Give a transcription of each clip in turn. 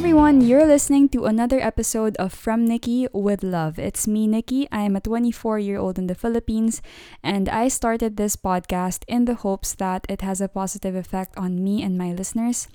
everyone, you're listening to another episode of From Nikki with Love. It's me, Nikki. I am a 24 year old in the Philippines, and I started this podcast in the hopes that it has a positive effect on me and my listeners.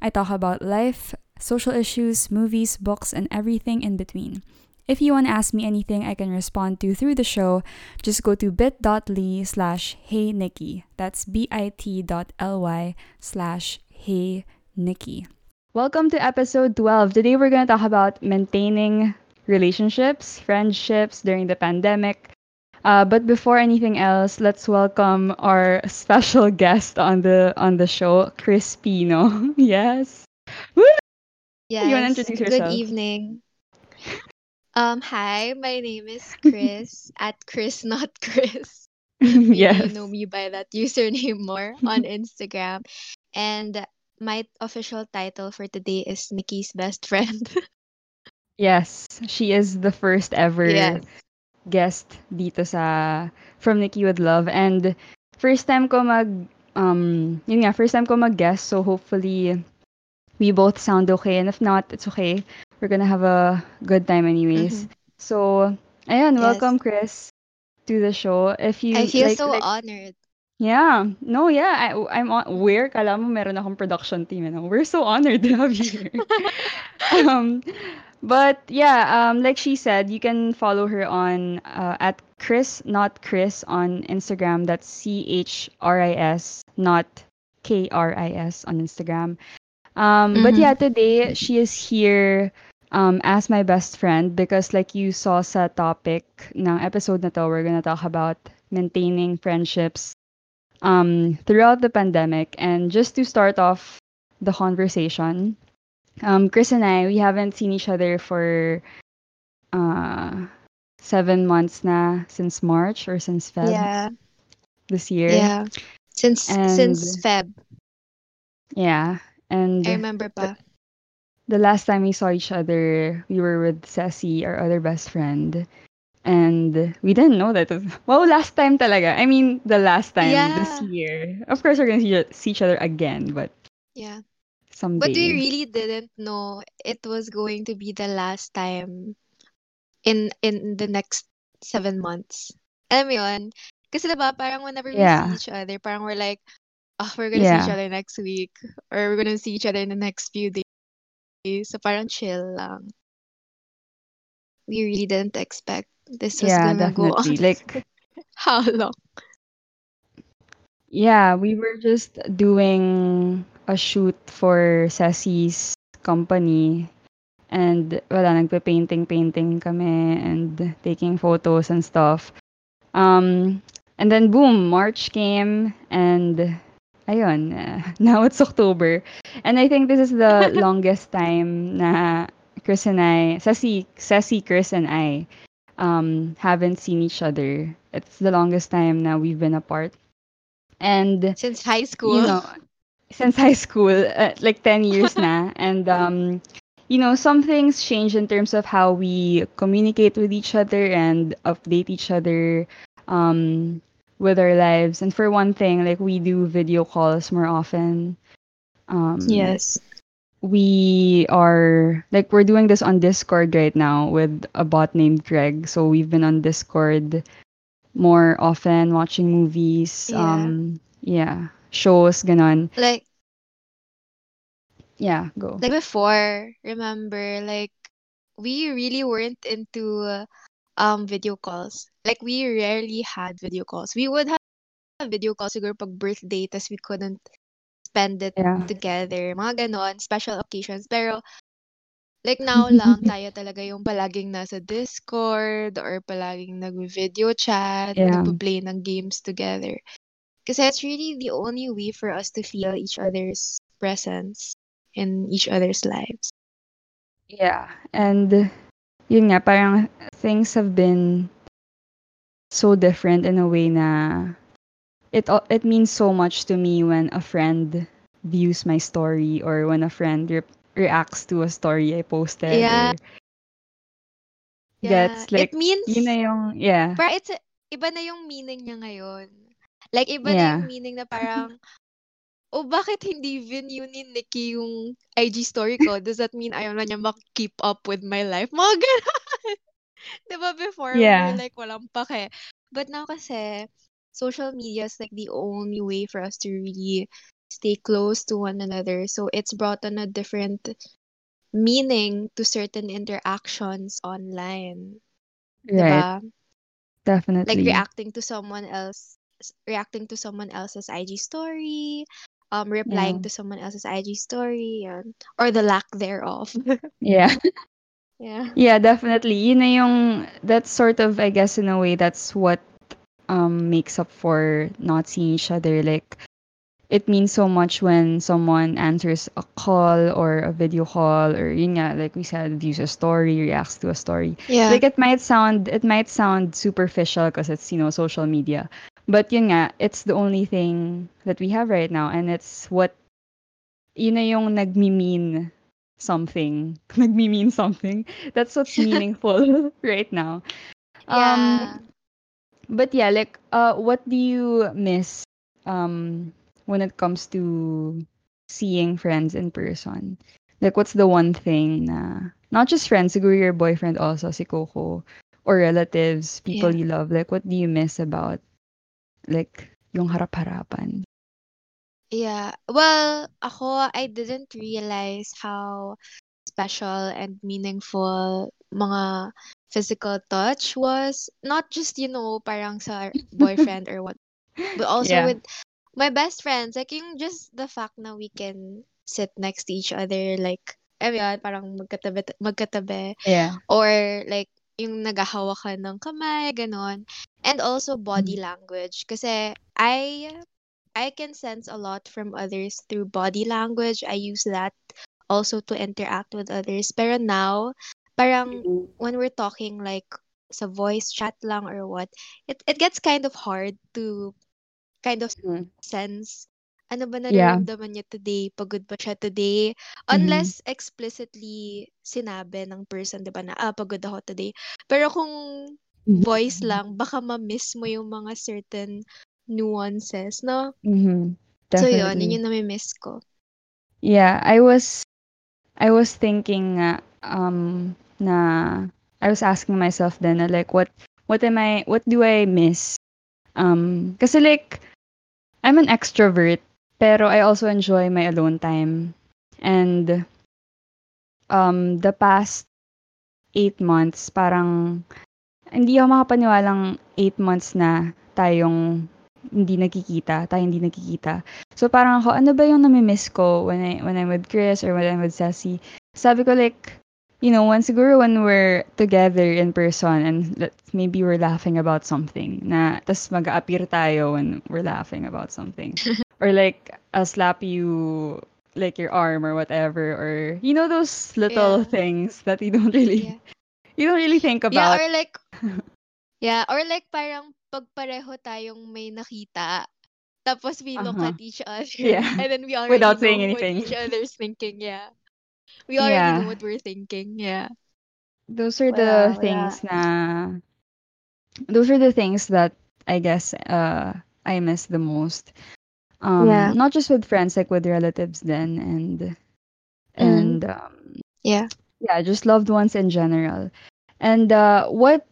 I talk about life, social issues, movies, books, and everything in between. If you want to ask me anything I can respond to through the show, just go to bit.ly slash hey Nikki. That's bit.ly slash hey Nikki. Welcome to episode 12. Today we're going to talk about maintaining relationships, friendships during the pandemic. Uh, but before anything else, let's welcome our special guest on the on the show, Chris Pino. yes. Woo! Yes. You wanna introduce yourself? Good evening. Um, hi, my name is Chris at Chris Not Chris. Yes. you know me by that username more on Instagram. And my official title for today is Nikki's best friend. Yes, she is the first ever Yes. guest dito sa From Nikki with Love and first time ko mag um yun nga first time ko mag guest so hopefully we both sound okay and if not it's okay. We're gonna have a good time anyways. Mhm. So ayan, Yes. welcome Chris to the show. If you I feel like, so like honored. Yeah. No, yeah. I, I'm on, where kala mo meron akong production team. You know? We're so honored to have you here. um, but yeah, um, like she said, you can follow her on uh, at Chris, not Chris, on Instagram. That's C H R I S, not K R I S on Instagram. Um, But Mhm. yeah, today she is here um, as my best friend because like you saw sa topic ng episode na to, we're gonna talk about maintaining friendships um, throughout the pandemic. And just to start off the conversation, um, Chris and I, we haven't seen each other for uh, seven months na since March or since Feb Yeah. this year. Yeah. Since since Feb. Yeah. And I remember pa. the last time we saw each other, we were with Ceci, our other best friend. And we didn't know that. Wow, last time talaga. I mean, the last time this year. Of course, we're gonna see, see each other again, but Yeah. someday. But we really didn't know it was going to be the last time in in the next seven months. Alam mo yun? Kasi diba, parang whenever we see each other, parang we're like, oh, we're gonna see each other next week. Or we're gonna see each other in the next few days. So parang chill lang. We really didn't expect this was yeah, gonna go definitely. on. Like, How long? yeah, we were just doing a shoot for Sassy's company. And wala, nagpe-painting-painting kami and taking photos and stuff. Um, and then boom, March came and ayun, uh, now it's October. And I think this is the longest time na Chris and I, Sassy, Ceci, Chris and I um, haven't seen each other. It's the longest time now we've been apart. And Since high school. you know, since high school, uh, like 10 years now. And, um, you know, some things change in terms of how we communicate with each other and update each other um, with our lives. And for one thing, like we do video calls more often. Um, Yes. We are like we're doing this on Discord right now with a bot named Greg. So we've been on Discord more often watching movies, Yeah. um yeah, shows ganon. Like, Yeah, go. like before, remember, like we really weren't into uh, um video calls. Like we rarely had video calls. We would have video calls siguro pag birthday tas we couldn't spend it Yeah. together. Mga ganon, special occasions. Pero like now lang tayo talaga yung palaging nasa Discord or palaging nag-video chat, Yeah. nagpo-play ng games together. Kasi it's really the only way for us to feel each other's presence in each other's lives. Yeah. And yun nga, parang things have been so different in a way na it it means so much to me when a friend views my story or when a friend re- reacts to a story I posted. Yeah. Or gets Yeah, like it means yun na yung yeah. para it's iba na yung meaning niya ngayon. Like iba na Yeah. yung meaning na parang oh, bakit hindi view ni Nikki yung IG story ko? Does that mean ayaw na niya mak-keep up with my life? Mga ganun. diba before, Yeah. we like, walang pake. But now kasi, social media is like the only way for us to really stay close to one another. So it's brought on a different meaning to certain interactions online. Right. Diba? Definitely. Like reacting to someone else reacting to someone else's IG story, um replying Yeah. to someone else's IG story, yun. or the lack thereof. Yeah. yeah. Yeah, definitely. Yun na yung that's sort of I guess in a way that's what um makes up for not seeing each other. Like it means so much when someone answers a call or a video call or yun nga like we said views a story reacts to a story. Yeah. like it might sound it might sound superficial because it's you know social media. But yun nga it's the only thing that we have right now and it's what yun na yung nagmi-mean something. Nagmi-mean something. That's what's meaningful right now. Yeah. um but yeah like uh what do you miss um when it comes to seeing friends in person like what's the one thing na not just friends siguro your boyfriend also si Coco or relatives people Yeah. you love like what do you miss about like yung harap-harapan Yeah. Well, ako, I didn't realize how special and meaningful mga physical touch was. Not just, you know, parang sa boyfriend or what, but also Yeah. with my best friends. Like, yung just the fact na we can sit next to each other, like, ayun, parang magkatabi, magkatabi. yeah Or, like, yung naghahawakan ng kamay, ganon. And also body language. Kasi, I I can sense a lot from others through body language. I use that also to interact with others. Pero now, parang when we're talking like sa voice chat lang or what, it it gets kind of hard to kind of Mhm. sense ano ba Yeah. nararamdaman niya today, pagod ba siya today, Mhm. unless explicitly sinabi ng person, 'di ba, na ah, pagod ako today. Pero kung voice lang, baka ma-miss mo yung mga certain nuances, no? Mhm. So yun, Definitely. yun yung nami-miss ko. Yeah, I was I was thinking nga, um na I was asking myself then na like what what am I what do I miss? Um kasi like I'm an extrovert pero I also enjoy my alone time. And um the past eight months parang hindi ako makapaniwalang eight months na tayong hindi nagkikita, tayo hindi nagkikita. So parang ako, ano ba yung nami-miss ko when I when I'm with Chris or when I'm with Sassy? Sabi ko like, you know, when siguro when we're together in person and maybe we're laughing about something na tas mag-appear tayo when we're laughing about something. or like I'll slap you like your arm or whatever or you know those little Yeah. things that you don't really Yeah. you don't really think Yeah, about. or like, yeah, or like parang pag pareho tayong may nakita, tapos we look Uh-huh. at each other, Yeah. and then we already Without saying know what anything. each other's thinking, yeah. We already Yeah. know what we're thinking, yeah. those are the Wow, things na those are the things that I guess uh I miss the most. Um Yeah. not just with friends like with relatives then and and um Yeah. yeah, just loved ones in general. And uh what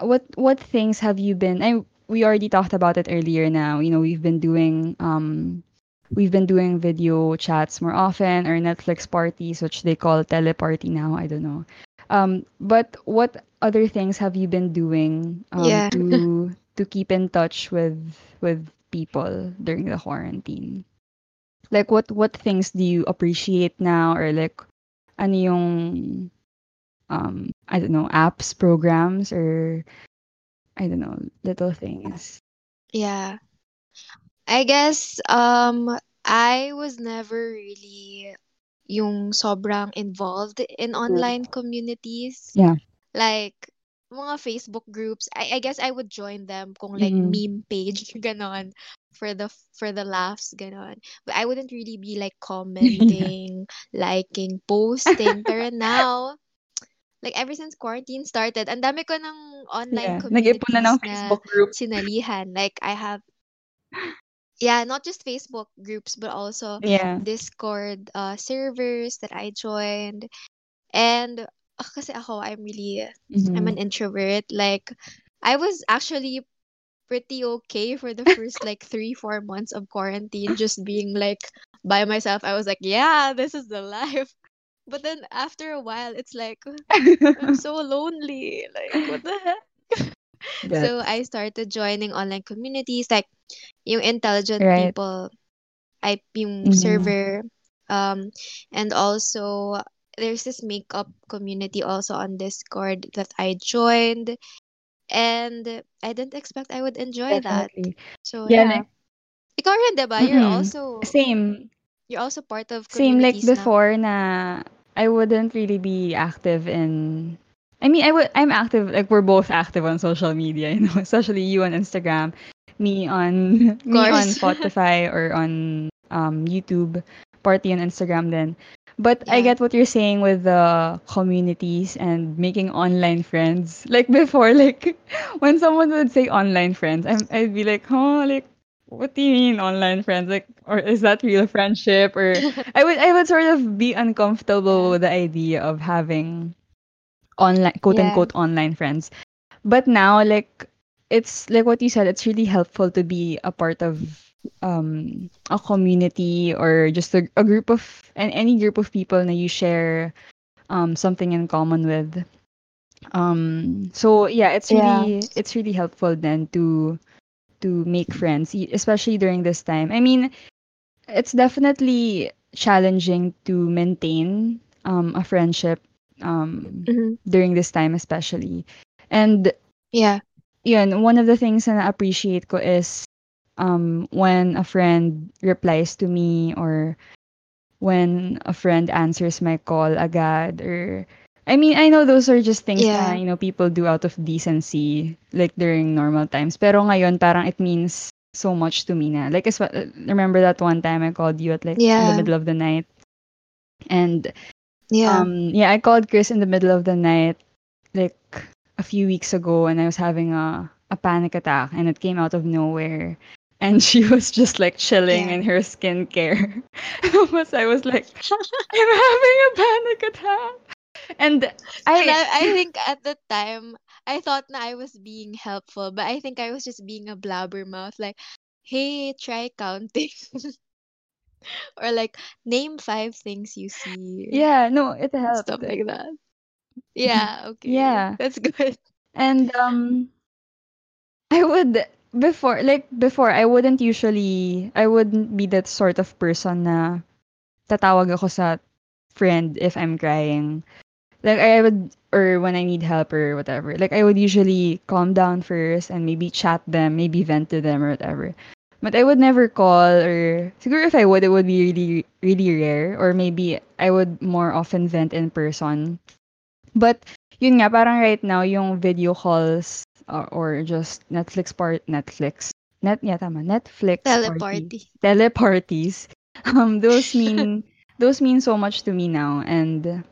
what what things have you been I we already talked about it earlier now. You know, we've been doing um we've been doing video chats more often or Netflix parties which they call teleparty now, I don't know. Um but what other things have you been doing um Yeah. to to keep in touch with with people during the quarantine? Like what what things do you appreciate now or like ano yung um I don't know apps programs or I don't know little things. Yeah. I guess um I was never really yung sobrang involved in online communities. Yeah. Like mga Facebook groups. I I guess I would join them kung like Mhm. meme page ganon for the for the laughs ganon. But I wouldn't really be like commenting, liking, posting. Pero now like ever since quarantine started, ang dami ko ng online Yeah. Nag-ipon na ng communities na Facebook group. sinalihan. Like I have yeah, not just Facebook groups, but also Yeah. Discord uh, servers that I joined. And uh, kasi ako, I'm really, I'm an introvert. Like, I was actually pretty okay for the first like three, four months of quarantine, just being like by myself. I was like, yeah, this is the life. But then after a while, it's like, I'm so lonely. Like, what the heck? So I started joining online communities, like yung intelligent right. people, I yung Mhm. server, um, and also there's this makeup community also on Discord that I joined, and I didn't expect I would enjoy that. So Yeah, yeah, ikaw rin, diba? You're mm. also Same. you're also part of Same like before na I wouldn't really be active in I mean I would I'm active like we're both active on social media, you know, especially you on Instagram, me on me on. Spotify or on um YouTube, party on Instagram then. But I get what you're saying with the communities and making online friends. Like before, like when someone would say online friends, I'm I'd be like, huh, like what do you mean online friends? Like, or is that real friendship? Or I would I would sort of be uncomfortable with the idea of having online quote Yeah. unquote online friends. But now like it's like what you said, it's really helpful to be a part of um a community or just a, a group of and any group of people that you share um something in common with. Um so yeah, it's Yeah. really it's really helpful then to to make friends, especially during this time. I mean, it's definitely challenging to maintain um, a friendship um, hmm during this time, especially. And Yeah. Yun, one of the things na appreciate ko is um, when a friend replies to me or when a friend answers my call agad or I mean, I know those are just things Yeah. you know, people do out of decency, like during normal times. Pero ngayon, parang it means so much to me na. Like, remember that one time I called you at like in the middle of the night? And, Yeah. um, yeah, I called Chris in the middle of the night, like a few weeks ago, and I was having a, a panic attack, and it came out of nowhere. And she was just like chilling Yeah. in her skincare. Tapos I was like, I'm having a panic attack. And And I, I, I think at the time I thought na I was being helpful, but I think I was just being a blabbermouth. Like, hey, try counting, or like name five things you see, yeah, no, it helped. stuff like that. Yeah, okay, Yeah. that's good. And um I would before like before I wouldn't usually I wouldn't be that sort of person na tatawag ako sa friend if I'm crying. Like I would or when I need help or whatever. Like I would usually calm down first and maybe chat them, maybe vent to them or whatever. But I would never call or siguro if I would it would be really really rare or maybe I would more often vent in person. But yun nga parang right now yung video calls or, or just Netflix part Netflix. Net yeah tama Netflix party. Teleparties. Um those mean those mean so much to me now and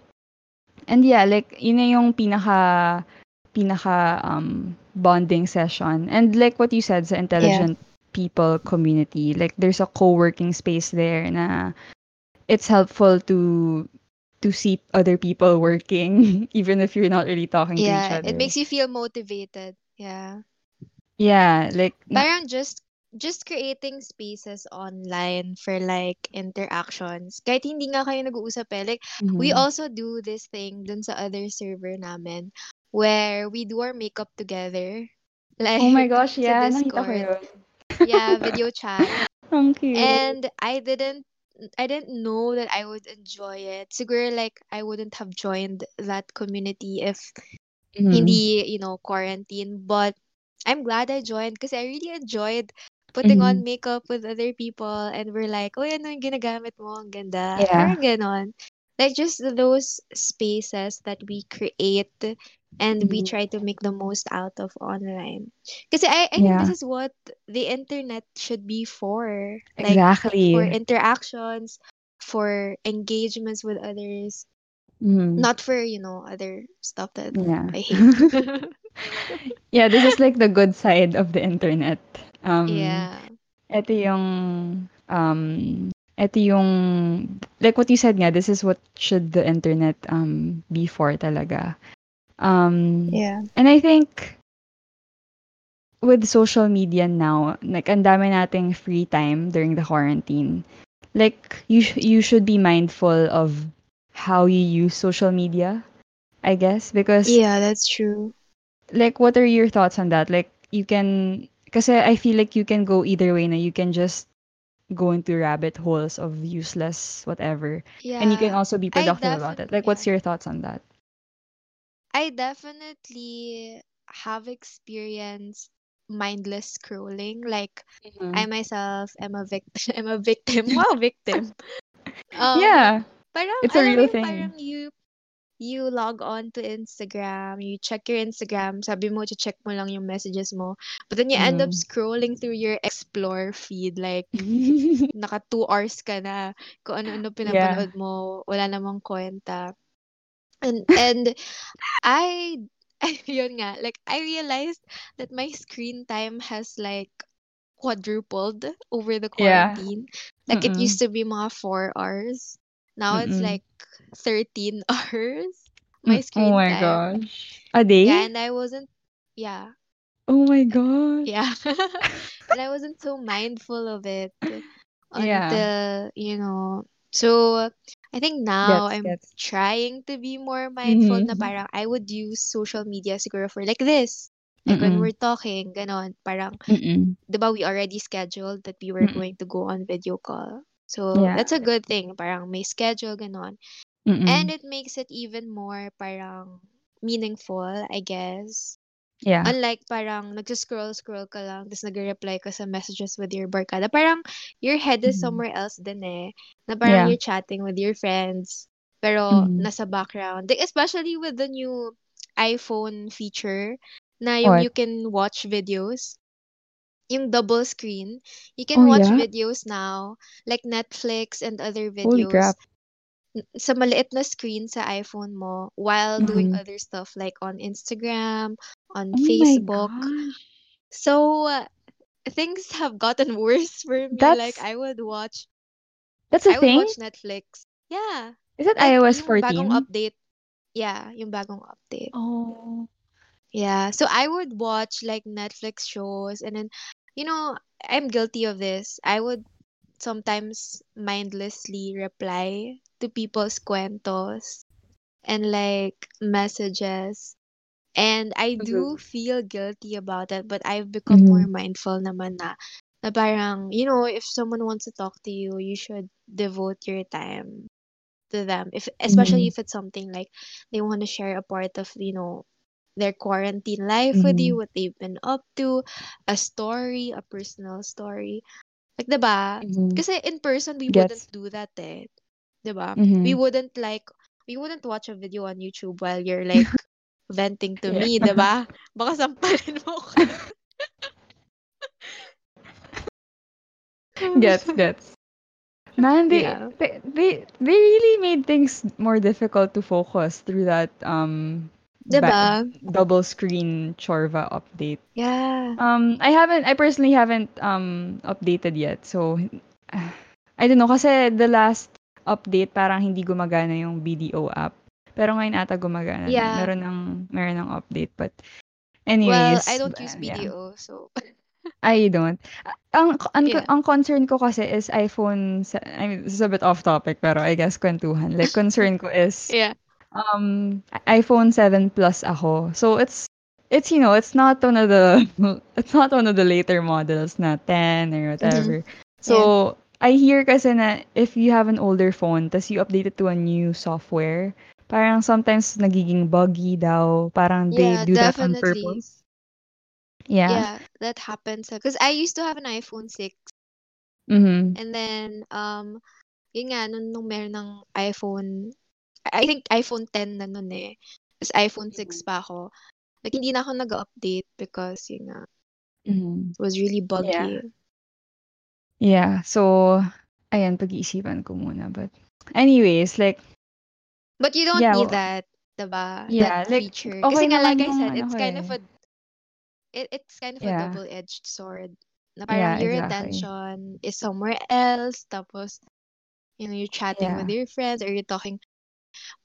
and yeah like yun na yung pinaka pinaka um bonding session. And like what you said sa intelligent people community like there's a co-working space there na it's helpful to to see other people working even if you're not really talking to each Yeah, other it makes you feel motivated. Yeah. yeah like Parang just just creating spaces online for like interactions. Kahit hindi nga kayo nag-uusap eh. Like, we mhm. also do this thing dun sa other server namin where we do our makeup together. Like, oh my gosh yeah nakita ko yun Yeah, video chat. ang cute And I didn't I didn't know that I would enjoy it. Siguro like I wouldn't have joined that community if Mhm. hindi, you know, quarantine. But I'm glad I joined because I really enjoyed putting on Mhm. makeup with other people and we're like, oh, ano yung ginagamit mo? Ang ganda. Yeah. Parang ganon. Like just those spaces that we create and we Mhm. try to make the most out of online. Kasi I, I think Yeah. this is what the internet should be for. Like exactly for interactions, for engagements with others, Mhm. not for, you know, other stuff that yeah I hate. yeah this is like the good side of the internet um yeah. Ito yung, um, ito yung, like what you said nga, this is what should the internet um be for talaga. Um, Yeah. and I think with social media now, like ang dami nating free time during the quarantine. Like you sh- you should be mindful of how you use social media, I guess, because Yeah, that's true. like what are your thoughts on that? Like you can because I feel like you can go either way na you can just go into rabbit holes of useless whatever Yeah. and you can also be productive about it. Like what's your thoughts on that? I definitely have experienced mindless scrolling. Like I Mhm. myself am a victim. I'm a victim. Wow, victim. Um, Yeah, parang it's a real thing. parang you you log on to Instagram, you check your Instagram, sabi mo, check mo lang yung messages mo. But then you end up Mhm. scrolling through your explore feed, like, naka two hours ka na, kung ano-ano yeah. pinapanood mo, wala namang kwenta. And, and I, yun nga, like, I realized that my screen time has, like, quadrupled over the Yeah. quarantine. Like, it Mm-mm. used to be mga four hours. Now it's Mm-mm. like 13 hours, my Mm, oh my time. gosh. A day? Yeah, and I wasn't, yeah, Oh my gosh. yeah. and I wasn't so mindful of it Yeah. until, you know, so I think now Gets, I'm gets. trying to be more mindful na Mhm. parang I would use social media siguro for like this. Like when Mm-mm. we're talking, ganon, parang, Mm-mm. di ba we already scheduled that we were Mm-mm. going to go on video call. So Yeah. that's a good thing. Parang may schedule, ganon. And Mm-mm. it makes it even more parang meaningful, I guess. Yeah. Unlike parang nagsuscroll-scroll ka lang, tapos nagre-reply ka sa messages with your barkada. Parang your head is Mhm. somewhere else din eh. Na parang Yeah. you're chatting with your friends, pero Mhm. nasa background. Like, especially with the new iPhone feature na yung What? you can watch videos. Yung double screen. You can Oh watch yeah? videos now, like Netflix and other Holy videos crap. Sa maliit na screen sa iPhone mo while doing Mhm. other stuff like on Instagram, on Oh Facebook. So uh, things have gotten worse for me. Like I would watch that's a I would thing? watch Netflix. Yeah. Is it Like iOS yung bagong 14? update. Yeah, yung bagong update. Oh. Yeah. So I would watch like Netflix shows and then you know, I'm guilty of this. I would sometimes mindlessly reply to people's cuentos and like messages. And I do Mhm. feel guilty about it, but I've become more Mhm. mindful naman na, na parang, you know, if someone wants to talk to you, you should devote your time to them. If especially Mhm. if it's something like they want to share a part of, you know, their quarantine life with you, Mhm. what they've been up to, a story, a personal story. Like, 'di ba? Mhm. Kasi in person we wouldn't do that eh. 'Di ba? We Mhm. wouldn't like we wouldn't watch a video on YouTube while you're like venting to Yeah. me, 'di ba? Baka sampalin mo ko. Gets, gets. Man, they, Yeah. they they they really made things more difficult to focus through that um 'Di ba- ba? double screen Chorva update. Yeah. Um, I haven't, I personally haven't um updated yet. So, I don't know, kasi the last update parang hindi gumagana yung BDO app. Pero ngayon ata gumagana na. Yeah. Meron ng, meron ng update. But, Well, anyways, I don't use uh, yeah. BDO, so I don't. Ang, ang, Yeah. ang concern ko kasi is iPhone, I mean, this is a bit off topic, pero I guess kwentuhan. Like, concern ko is, yeah. Um iPhone 7 Plus ako. So it's it's you know, it's not one of the it's not one of the later models na 10 or whatever. So I hear kasi na if you have an older phone tas you update it to a new software, parang sometimes nagiging buggy daw. Parang they Yeah, do that on definitely. purpose. Yeah. Yeah, that happens. Because I used to have an iPhone 6 Mhm. and then um yun nga nung, nung meron ng iPhone I think iPhone 10 na nun eh. Tapos iPhone 6 pa ako. Like hindi na ako nag-update because yun nga Mhm. it was really buggy. Yeah. Yeah. So ayan pag-iisipan ko muna but anyways, like But you don't Yeah, need that, diba? yeah, that like feature. okay Kasi nga like I said, ano it's kind eh. of a it, it's kind of a Yeah. double-edged sword. Na parang Yeah, your exactly. attention is somewhere else. Tapos, you know, you're chatting with Yeah. your friends or you're talking.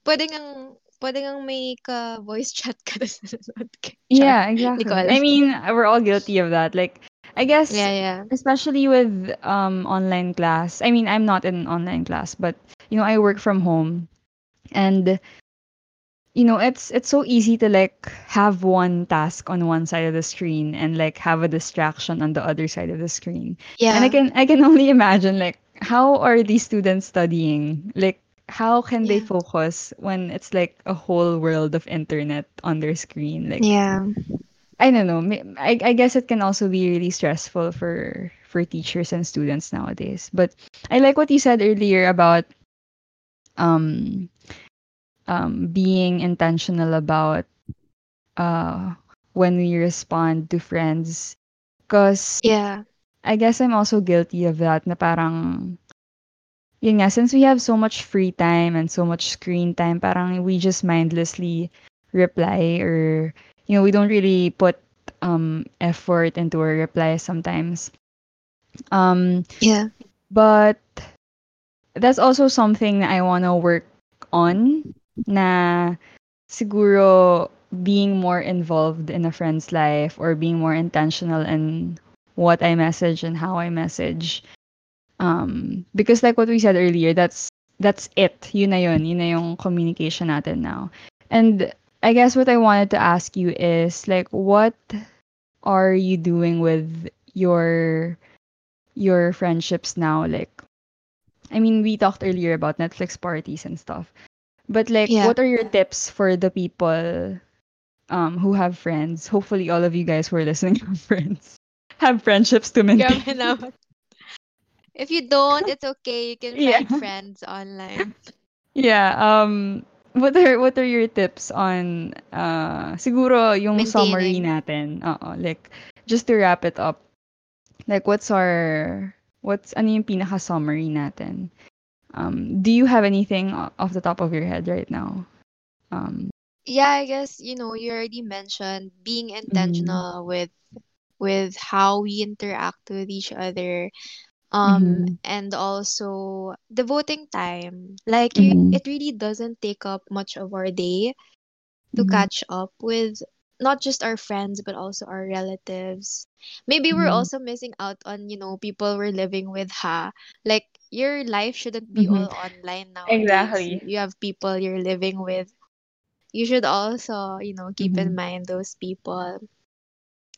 Pwede ngang, pwede ngang may ka-voice chat ka tapos nanonood ka. Yeah, exactly. I mean, we're all guilty of that. Like, I guess, Yeah, yeah. especially with um online class. I mean, I'm not in online class, but you know, I work from home, and you know, it's it's so easy to like have one task on one side of the screen and like have a distraction on the other side of the screen. Yeah. And I can I can only imagine like how are these students studying? Like how can they focus when it's like a whole world of internet on their screen? Like Yeah. I don't know. I I guess it can also be really stressful for for teachers and students nowadays. But I like what you said earlier about um um being intentional about uh when we respond to friends because Yeah. I guess I'm also guilty of that na parang yun nga since we have so much free time and so much screen time parang we just mindlessly reply or you know we don't really put um effort into our replies sometimes um Yeah. but that's also something that I want to work on na siguro being more involved in a friend's life or being more intentional in what I message and how I message. Um, because like what we said earlier, that's that's it. Yun na yun. Yun na yung communication natin now. And I guess what I wanted to ask you is like what are you doing with your your friendships now? Like I mean, we talked earlier about Netflix parties and stuff. But like Yeah. what are your tips for the people um who have friends? Hopefully all of you guys who are listening have friends. Have friendships to maintain. If you don't, it's okay. You can Yeah. find friends online. Yeah, um what are what are your tips on uh siguro yung summary natin? Oo, like just to wrap it up. Like what's our what's ano yung pinaka summary natin? Um do you have anything off the top of your head right now? Um Yeah, I guess, you know, you already mentioned being mhm, intentional with with how we interact with each other. Um, mhm, and also the voting time. Like you, mhm, it really doesn't take up much of our day to mhm, catch up with not just our friends but also our relatives. Maybe we're mhm, also missing out on, you know, people we're living with, ha. Like your life shouldn't be mhm. all online nowadays. Exactly. You have people you're living with. You should also, you know, keep in Mhm, mind those people.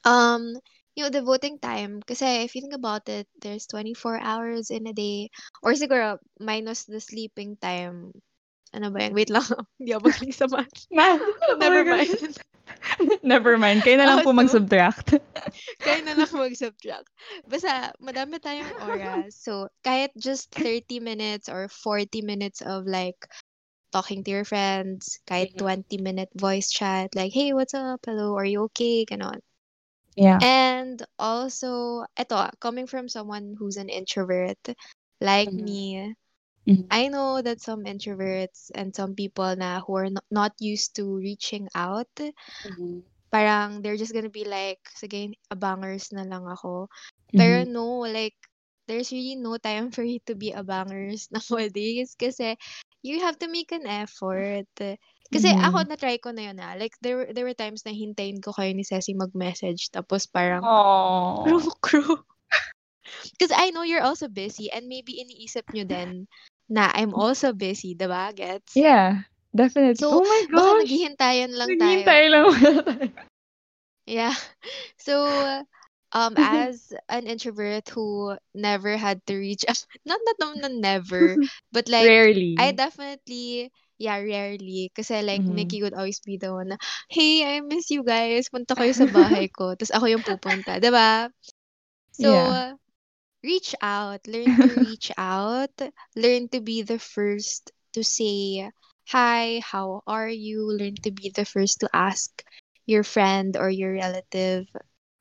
Um, you know, devoting time. Kasi if you think about it, there's 24 hours in a day. Or siguro, minus the sleeping time. Ano ba yan? Wait lang. Hindi ako magaling sa math. Oh Never gosh. mind. Never mind. Kayo na lang Oh, po mag-subtract. kaya na lang mag-subtract. Basta, madami tayong oras. So, kahit just 30 minutes or 40 minutes of like talking to your friends, kahit Mhm. 20 minute voice chat, like, hey, what's up? Hello, are you okay? Ganon. Yeah. And also, eto, ah, coming from someone who's an introvert, like Mhm, me, mhm, I know that some introverts and some people na who are no- not used to reaching out, mhm, parang they're just gonna be like, sige, abangers na lang ako. Pero mhm, no, like, there's really no time for you to be abangers nowadays kasi you have to make an effort. Kasi ako, mhm. na-try ko na yun ah. Like, there, were- there were times na hintayin ko kayo ni Ceci mag-message. Tapos parang, crew, Aww. crew. Because I know you're also busy and maybe iniisip nyo din na I'm also busy, diba? Gets? Yeah, definitely. So, Oh my baka gosh! naghihintayan lang Naghihintay tayo. lang pala tayo. Yeah. So, um, as an introvert who never had to reach out, not that naman na never, but like, I Rarely. definitely, yeah, rarely. Kasi like, Mhm. Mickey would always be the one na, hey, I miss you guys. Punta kayo sa bahay ko. Tapos ako yung pupunta. Diba? So, Yeah. reach out. Learn to reach out. Learn to be the first to say, hi, how are you? Learn to be the first to ask your friend or your relative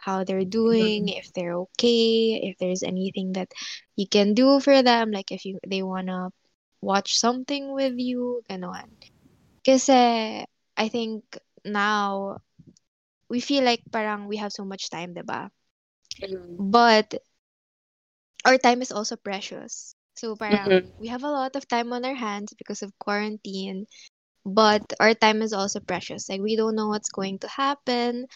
how they're doing, Mhm. if they're okay, if there's anything that you can do for them, like if you they wanna watch something with you, ganon. Kasi I think now we feel like parang we have so much time, diba? But our time is also precious. So parang Mhm. we have a lot of time on our hands because of quarantine, but our time is also precious. Like we don't know what's going to happen.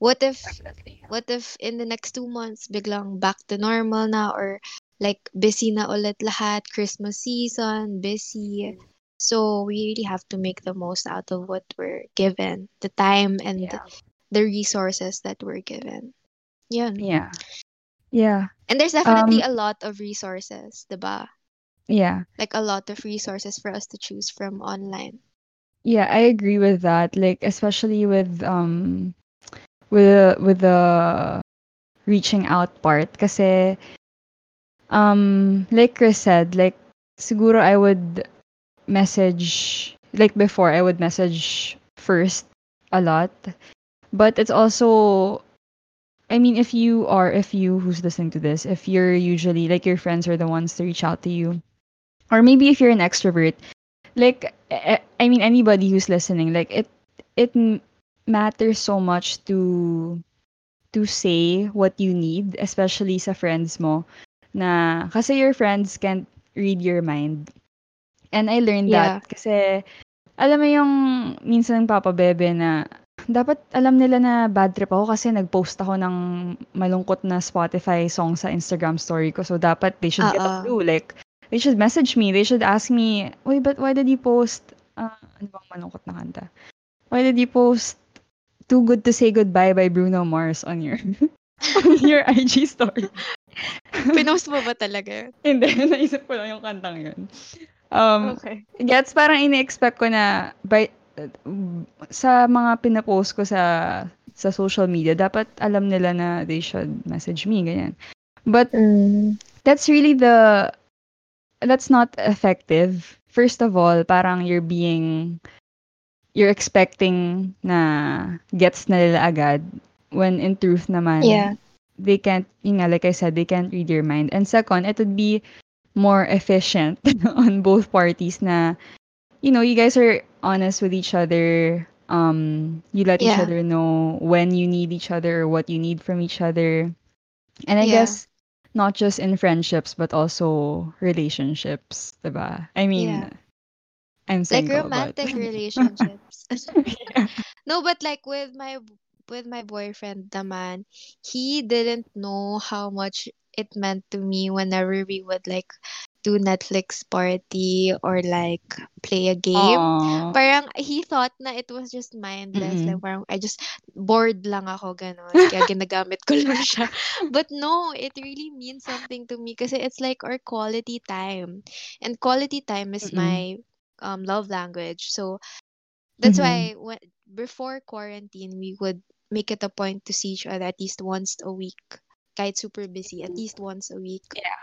What if Definitely. what if in the next two months biglang back to normal na or like busy na ulit lahat, Christmas season, busy. So we really have to make the most out of what we're given, the time and Yeah. the resources that we're given. Yun. Yeah. Yeah. And there's definitely Um, a lot of resources, diba? Yeah. Like a lot of resources for us to choose from online. Yeah, I agree with that. Like especially with um with with the reaching out part kasi um like Chris said, like siguro I would message like before I would message first a lot. But it's also I mean if you are if you who's listening to this, if you're usually like your friends are the ones to reach out to you or maybe if you're an extrovert like i mean anybody who's listening like it it matters so much to to say what you need especially sa friends mo na kasi your friends can't read your mind and i learned Yeah. that kasi alam mo yung minsan papabebe na dapat alam nila na bad trip ako kasi nag-post ako ng malungkot na Spotify song sa Instagram story ko. So, dapat they should get a Oo. clue. Like, they should message me. They should ask me, Wait, but why did you post, uh, ano bang malungkot na kanta? Why did you post Too Good to Say Goodbye by Bruno Mars on your on your IG story? Pinost mo ba talaga yun? Hindi, naisip ko lang yung kantang yun. Um, Okay. Gets, parang ini-expect ko na by, sa mga pinapost ko sa sa social media, dapat alam nila na they should message me, ganyan. But that's really the, that's not effective. First of all, parang you're being, you're expecting na gets na nila agad when in truth naman, Yeah. they can't, yun nga, like I said, they can't read your mind. And second, it would be more efficient on both parties na, you know, you guys are honest with each other. Um, you let each other know when you need each other or what you need from each other. And I Yeah. guess not just in friendships but also relationships, diba? I mean, Yeah. I'm Like single, romantic but relationships. No, but like with my with my boyfriend naman, he didn't know how much it meant to me whenever we would like do Netflix party or like play a game. Parang he thought na it was just mindless. Like Mm-mm. parang I just bored lang ako ganon. Kaya ginagamit ko lang siya. But no, it really means something to me kasi it's like our quality time. And quality time is Mm-mm. my um love language. So that's Mhm. why when before quarantine we would make it a point to see each other at least once a week. Kahit super busy, at least once a week. Yeah.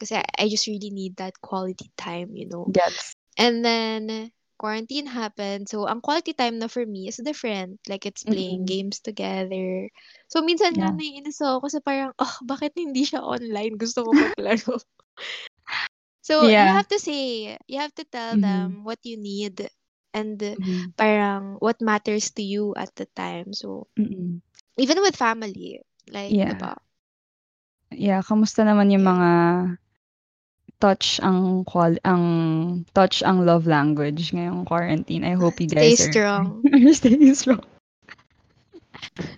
Kasi I, I just really need that quality time, you know. Gets. And then quarantine happened. So ang quality time na for me is different. Like it's playing Mm-mm. games together. So minsan nga Yeah. naiinis ako kasi parang, oh, bakit hindi siya online? Gusto ko maglaro. so you Yeah. have to say, you have to tell Mhm. them what you need and Mhm. parang what matters to you at the time. So Mm-mm. even with family, like, Yeah. diba? Yeah, kamusta naman yung mga touch ang qual ang touch ang love language ngayong quarantine. I hope you Stay guys are strong. are staying strong.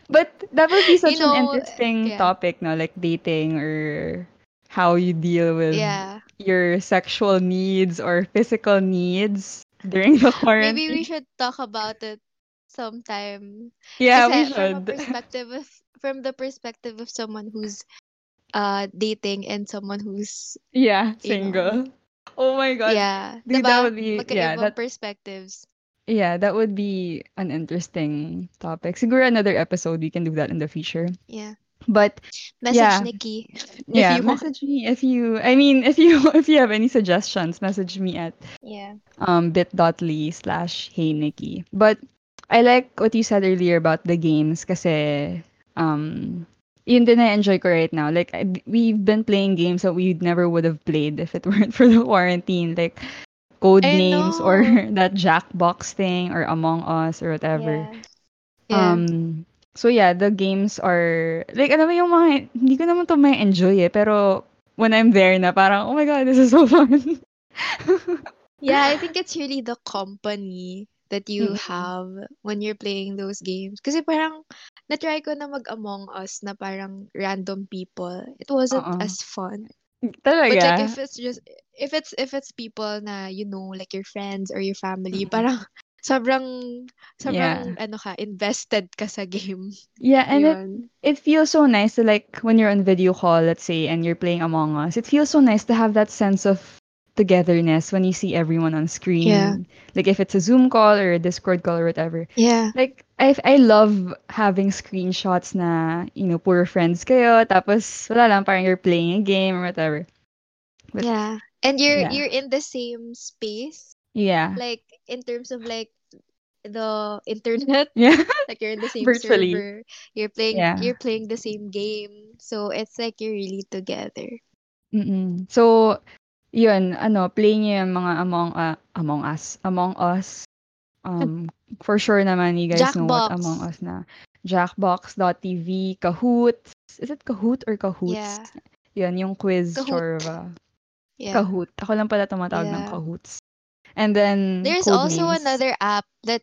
But that would be such You know, an interesting yeah. topic, no? Like dating or how you deal with Yeah. Your sexual needs or physical needs during the quarantine. Maybe we should talk about it sometime. yeah, we Kasi from perspective of from the perspective of someone who's uh dating and someone who's yeah, you know single. Oh my god. yeah, Dude, that would be yeah, that perspectives. Yeah, that would be an interesting topic. Siguro another episode we can do that in the future. Yeah. But Message yeah, Nikki if yeah, you want. message me if you I mean if you if you have any suggestions, message me at Yeah. um bit.ly slash hey Nikki. But I like what you said earlier about the games kasi um yun din na-enjoy ko right now. Like, I- we've been playing games that we never would have played if it weren't for the quarantine. Like, code I names or that Jackbox thing or Among Us or whatever. Yeah. Yeah. Um, So yeah, the games are like alam mo yung mga hindi ko naman to may enjoy eh, pero when I'm there na parang oh my god, this is so fun. yeah, I think it's really the company that you Mm. have when you're playing those games. Kasi parang na-try ko na mag Among Us na parang random people. It wasn't Oo. as fun. But like Talaga? if it's just if it's if it's people na you know like your friends or your family, Mm. parang sobrang Yeah. sobrang ano ka invested ka sa game. Yeah, and it Yun. it feels so nice to like when you're on video call, let's say, and you're playing Among Us. It feels so nice to have that sense of togetherness when you see everyone on screen. Yeah. Like if it's a Zoom call or a Discord call or whatever. Yeah. Like I I love having screenshots na, you know, puro friends kayo tapos wala lang parang you're playing a game or whatever. But Yeah. And you're yeah. you're in the same space Yeah. like in terms of like the internet Yeah. like you're in the same Virtually. server you're playing Yeah. you're playing the same game so it's like you're really together Mm. So, yun, ano, play niyo yung mga Among uh, Among Us, Among Us. Um, for sure naman you guys know what Among Jackbox Us na. Jackbox.tv, Kahoot. Is it Kahoot or Kahoots? yeah Yun, yung quiz Kahoot chorba. yeah Kahoot. Ako lang pala tumatawag ng yeah Kahoots. And then, there's also names. another app that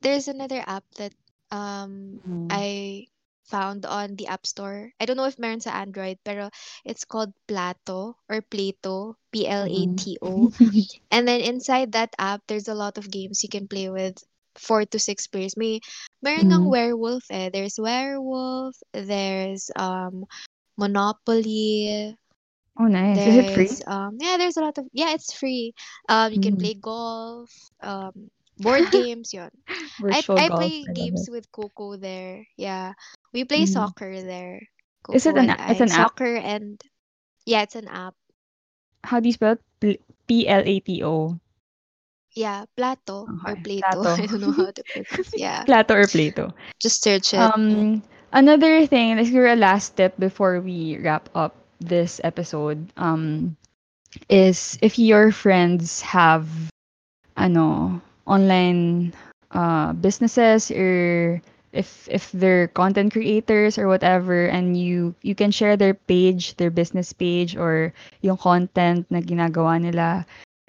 there's another app that um Mm. I found on the App Store. I don't know if meron sa Android, pero it's called Plato or Plato, P L A T O. Mm. And then inside that app, there's a lot of games you can play with four to six players. May meron ng Mm. werewolf eh. There's werewolf, there's um Monopoly, Oh, nice. Is it free? there's um yeah, there's a lot of yeah, it's free. Um you can Mm. play golf, um board games, yun. I Virtual I golf. play I love games it. with Coco there. Yeah. We play Mm. soccer there. Is it Coco an and a- it's I. an app? Soccer and yeah, it's an app. How do you spell it? P-L-A-T-O. Yeah, Plato or Okay. Plato. Plato. I don't know how to pronounce. Yeah. Plato or Plato. Just search it. Um, another thing, like your last tip before we wrap up this episode, um, is if your friends have, ano, online uh businesses or if if they're content creators or whatever and you you can share their page, their business page or yung content na ginagawa nila,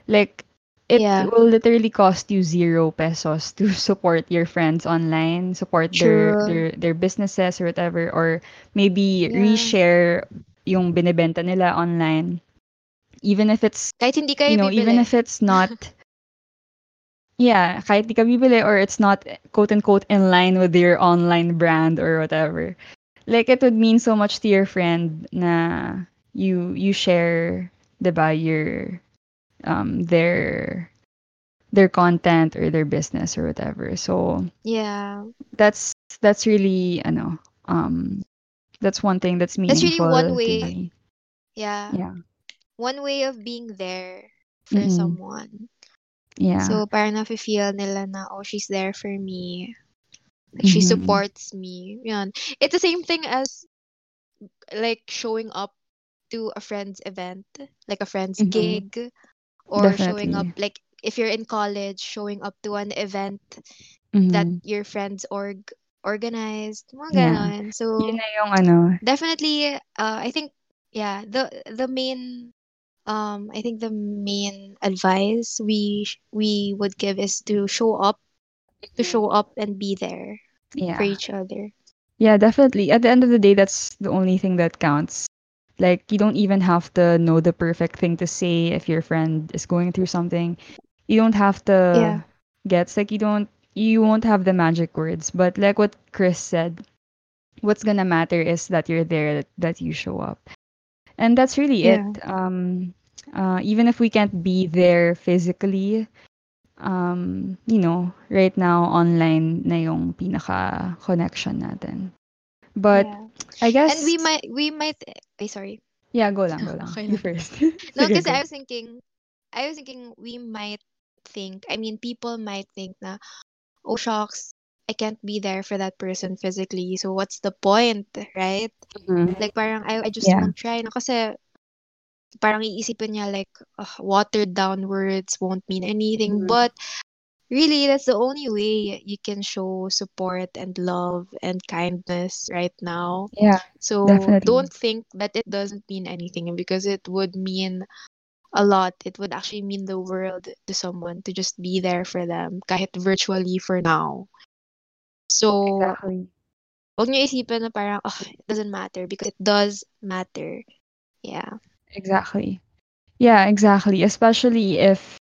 like it Yeah. will literally cost you zero pesos to support your friends online, support their their their businesses or whatever, or maybe Yeah. reshare yung binibenta nila online, even if it's Kahit hindi kayo you know even if it's not yeah kahit di ka bibili or it's not quote unquote in line with your online brand or whatever. Like it would mean so much to your friend na you you share diba your um their their content or their business or whatever. So Yeah. that's that's really ano um that's one thing that's That's really meaningful one to way. me Yeah. yeah One way of being there for Mm-mm. someone. yeah So parang nafe-feel nila na, oh, she's there for me. Like she Mhm. supports me. Yan. It's the same thing as like showing up to a friend's event, like a friend's Mhm. gig, or showing up definitely like if you're in college, showing up to an event that Mhm. your friends org organized, mga Yeah. ganon. Yun So na yung ano. definitely, uh, I think yeah, the the main um I think the main advice we we would give is to show up, to show up and be there for each other. Yeah, definitely. At the end of the day, that's the only thing that counts. Like, you don't even have to know the perfect thing to say if your friend is going through something. You don't have to Yeah. get like you don't you won't have the magic words. But like what Chris said, what's gonna matter is that you're there, that, that you show up. And that's really Yeah. it. Um uh even if we can't be there physically, um, you know, right now online na yung pinaka connection natin. But Yeah. I guess And we might we might ay sorry. yeah, go lang, go lang. Okay You first. No, because. I was thinking I was thinking we might think, I mean people might think na oh shucks, I can't be there for that person physically. So what's the point, right? Mhm. Like parang I, I just Yeah. won't try. No? Kasi parang iisipin niya like ugh, watered down words won't mean anything. Mhm. But really that's the only way you can show support and love and kindness right now. Yeah, So definitely. don't think that it doesn't mean anything because it would mean a lot. It would actually mean the world to someone to just be there for them kahit virtually for now. So, Exactly. huwag niyo isipin na parang, oh, it doesn't matter because it does matter. Yeah. Exactly. Yeah, exactly. Especially if,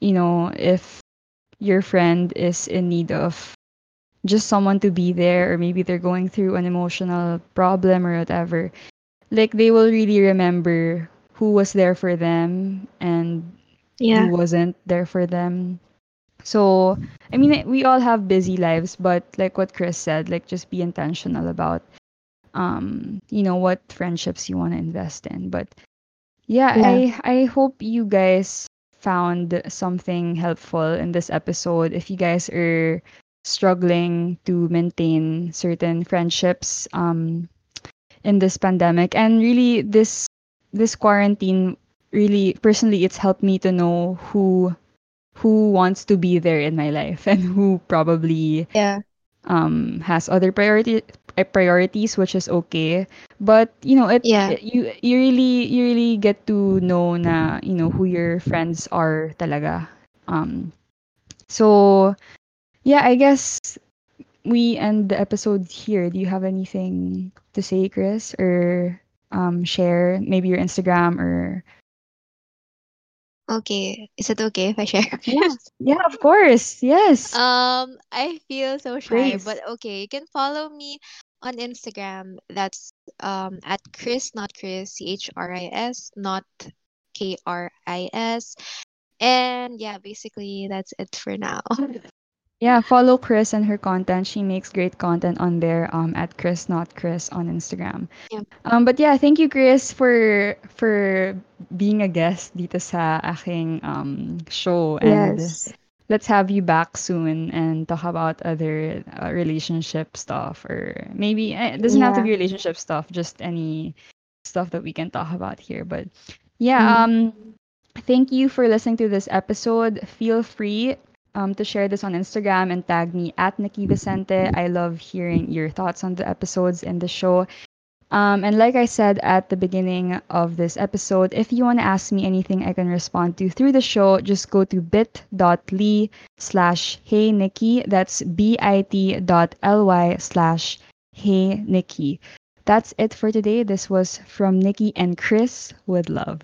you know, if your friend is in need of just someone to be there, or maybe they're going through an emotional problem or whatever, like they will really remember who was there for them and Yeah. who wasn't there for them. So, I mean, we all have busy lives, but like what Chris said, like just be intentional about, um, you know, what friendships you want to invest in. But yeah, Yeah. I I hope you guys found something helpful in this episode. If you guys are struggling to maintain certain friendships, um, in this pandemic, and really this this quarantine really personally it's helped me to know who who wants to be there in my life and who probably Yeah. um has other priority uh, priorities which is okay but you know it, Yeah. it- you you really you really get to know na you know who your friends are talaga um so yeah i guess we end the episode here do you have anything to say chris or um share maybe your instagram or Okay. Is it okay if I share? yeah yeah of course yes Um, I feel so shy, please but okay. You can follow me on Instagram. That's um at Chris, not Chris, C H R I S, not K R I S. And yeah, basically that's it for now. Yeah, follow Chris and her content. She makes great content on there um at Chris Not Chris on Instagram. Yeah. Um but yeah, thank you Chris for for being a guest dito sa aking um show and Yes. let's have you back soon and talk about other uh, relationship stuff or maybe eh, it doesn't have to be relationship stuff, just any stuff that we can talk about here. But yeah, Mm. um thank you for listening to this episode. Feel free um, to share this on Instagram and tag me at Nikki Vicente. I love hearing your thoughts on the episodes and the show. Um, and like I said at the beginning of this episode, if you want to ask me anything I can respond to through the show, just go to bit.ly slash hey Nikki. That's bit.ly slash hey Nikki. That's it for today. This was from Nikki and Chris with love.